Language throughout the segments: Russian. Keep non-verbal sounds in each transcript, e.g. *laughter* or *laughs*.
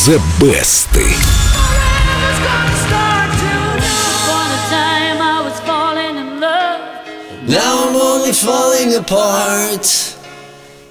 The Best. Now I'm only falling apart.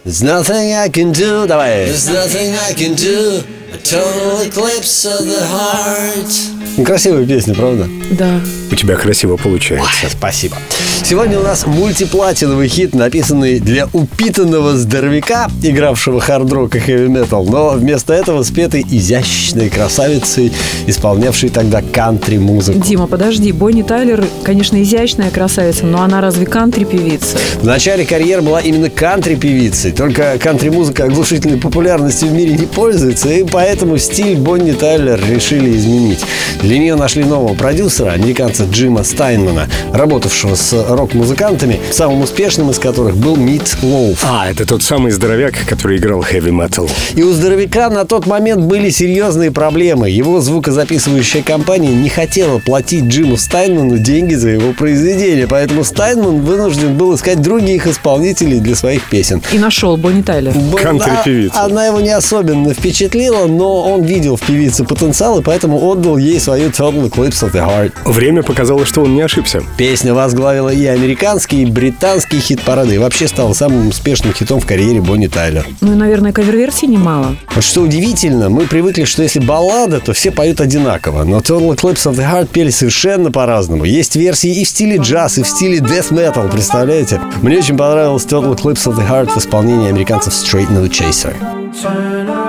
There's nothing I can do. Давай. There's nothing I can do. A total eclipse of the heart. Красивая песня, правда? Да. У тебя красиво получается. Ой, спасибо. Сегодня у нас мультиплатиновый хит, написанный для упитанного здоровяка, игравшего хард-рок и хэви-метал, но вместо этого спетый изящной красавицей, исполнявшей тогда кантри-музыку. Дима, подожди, Бонни Тайлер, конечно, изящная красавица, но она разве кантри-певица? В начале карьеры была именно кантри-певицей, только кантри-музыка оглушительной популярностью в мире не пользуется, и поэтому стиль Бонни Тайлер решили изменить. Для нее нашли нового продюсера, американца Джима Стайнмана, работавшего с рок-музыкантами, самым успешным из которых был Мит Лоуф. А, это тот самый здоровяк, который играл хэви-метал. И у здоровяка на тот момент были серьезные проблемы. Его звукозаписывающая компания не хотела платить Джиму Стайнману деньги за его произведение, поэтому Стайнман вынужден был искать других исполнителей для своих песен. И нашел Бонни Тайлер. Кантри-певица. Она его не особенно впечатлила, но он видел в певице потенциал, и поэтому отдал ей свою Total Eclipse of the Heart. Время показало, что он не ошибся. Песня возглавила и американские, и британские хит-парады, и вообще стала самым успешным хитом в карьере Бонни Тайлер. Ну и, наверное, кавер-версий немало. Вот что удивительно, мы привыкли, что если баллада, то все поют одинаково. Но Total Eclipse of the Heart пели совершенно по-разному. Есть версии и в стиле джаз, и в стиле death metal, представляете? Мне очень понравилась Total Eclipse of the Heart в исполнении американцев Straight No Chaser. Every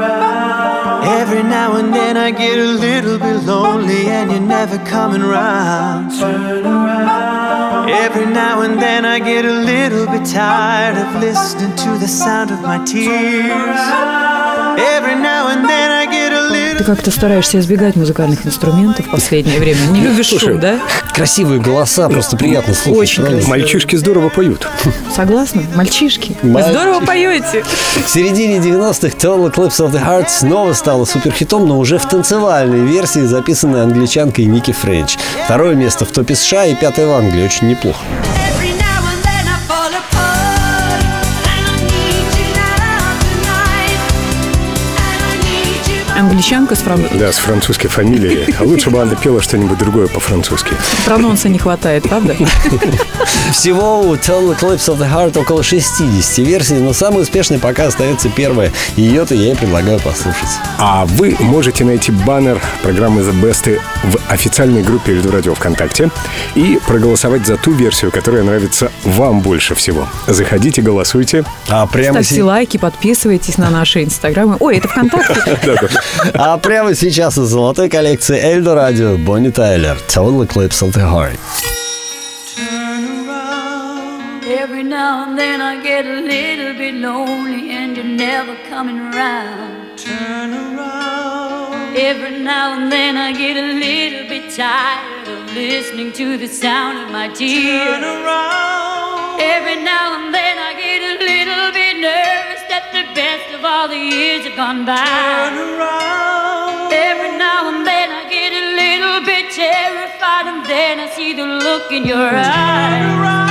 now and then I get a little bit lonely and you're never coming round. Turn around. Every now and then I get a little bit tired of listening to the sound of my tears. Every now and then I get Ты как-то стараешься избегать музыкальных инструментов в последнее время. Не любишь Слушай, шум, да? Красивые голоса, просто приятно слушать. Очень красиво. Мальчишки здорово поют. Согласна? Мальчишки. Вы здорово поете. В середине 90-х Total Eclipse of the Heart снова стала суперхитом, но уже в танцевальной версии, записанной англичанкой Ники Френч. Второе место в топе США и пятое в Англии. Очень неплохо. Англичанка с фран... Да, с французской фамилией. А лучше бы она пела что-нибудь другое по-французски. прононса не хватает, правда? Всего у Total Eclipse of the Heart около 60 версий, но самой успешной пока остается первая. Ее-то я и предлагаю послушать. А вы можете найти баннер программы The Best в официальной группе Эльду Радио ВКонтакте и проголосовать за ту версию, которая нравится вам больше всего. Заходите, голосуйте. А прямо, Ставьте се- лайки, подписывайтесь на наши инстаграмы. Ой, это ВКонтакте. *laughs* а прямо сейчас из золотой коллекции Эльдо Радио Бонни Тайлер Total Eclipse of the Heart. Every now and then I get a little bit lonely, and you're never coming around. turn around. Every now and then I get a little bit tired of listening to the sound of my Turn tears. around. Every now and then I get a little bit nervous all the years have gone by. Turn around. Every now and then I get a little bit terrified, and then I see the look in your eyes. Around,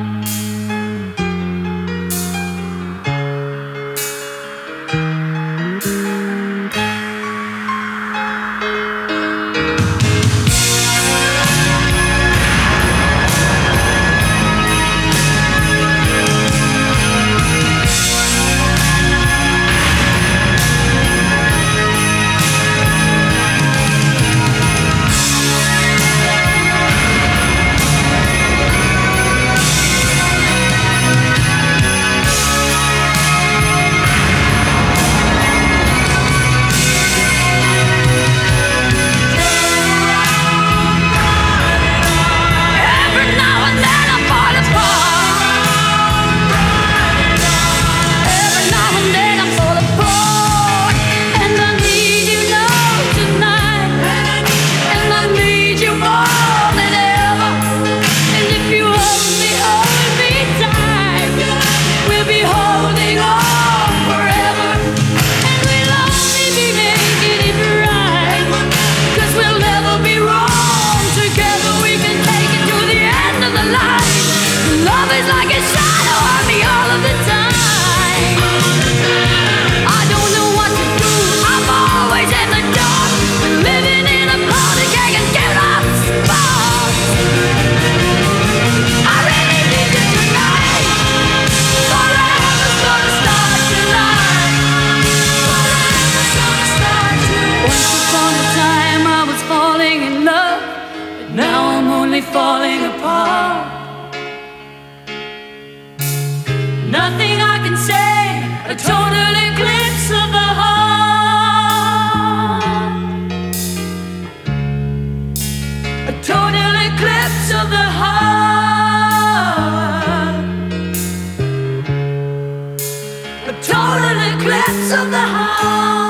family falling apart. Nothing I can say, a total eclipse of the heart. A total eclipse of the heart. A total eclipse of the heart.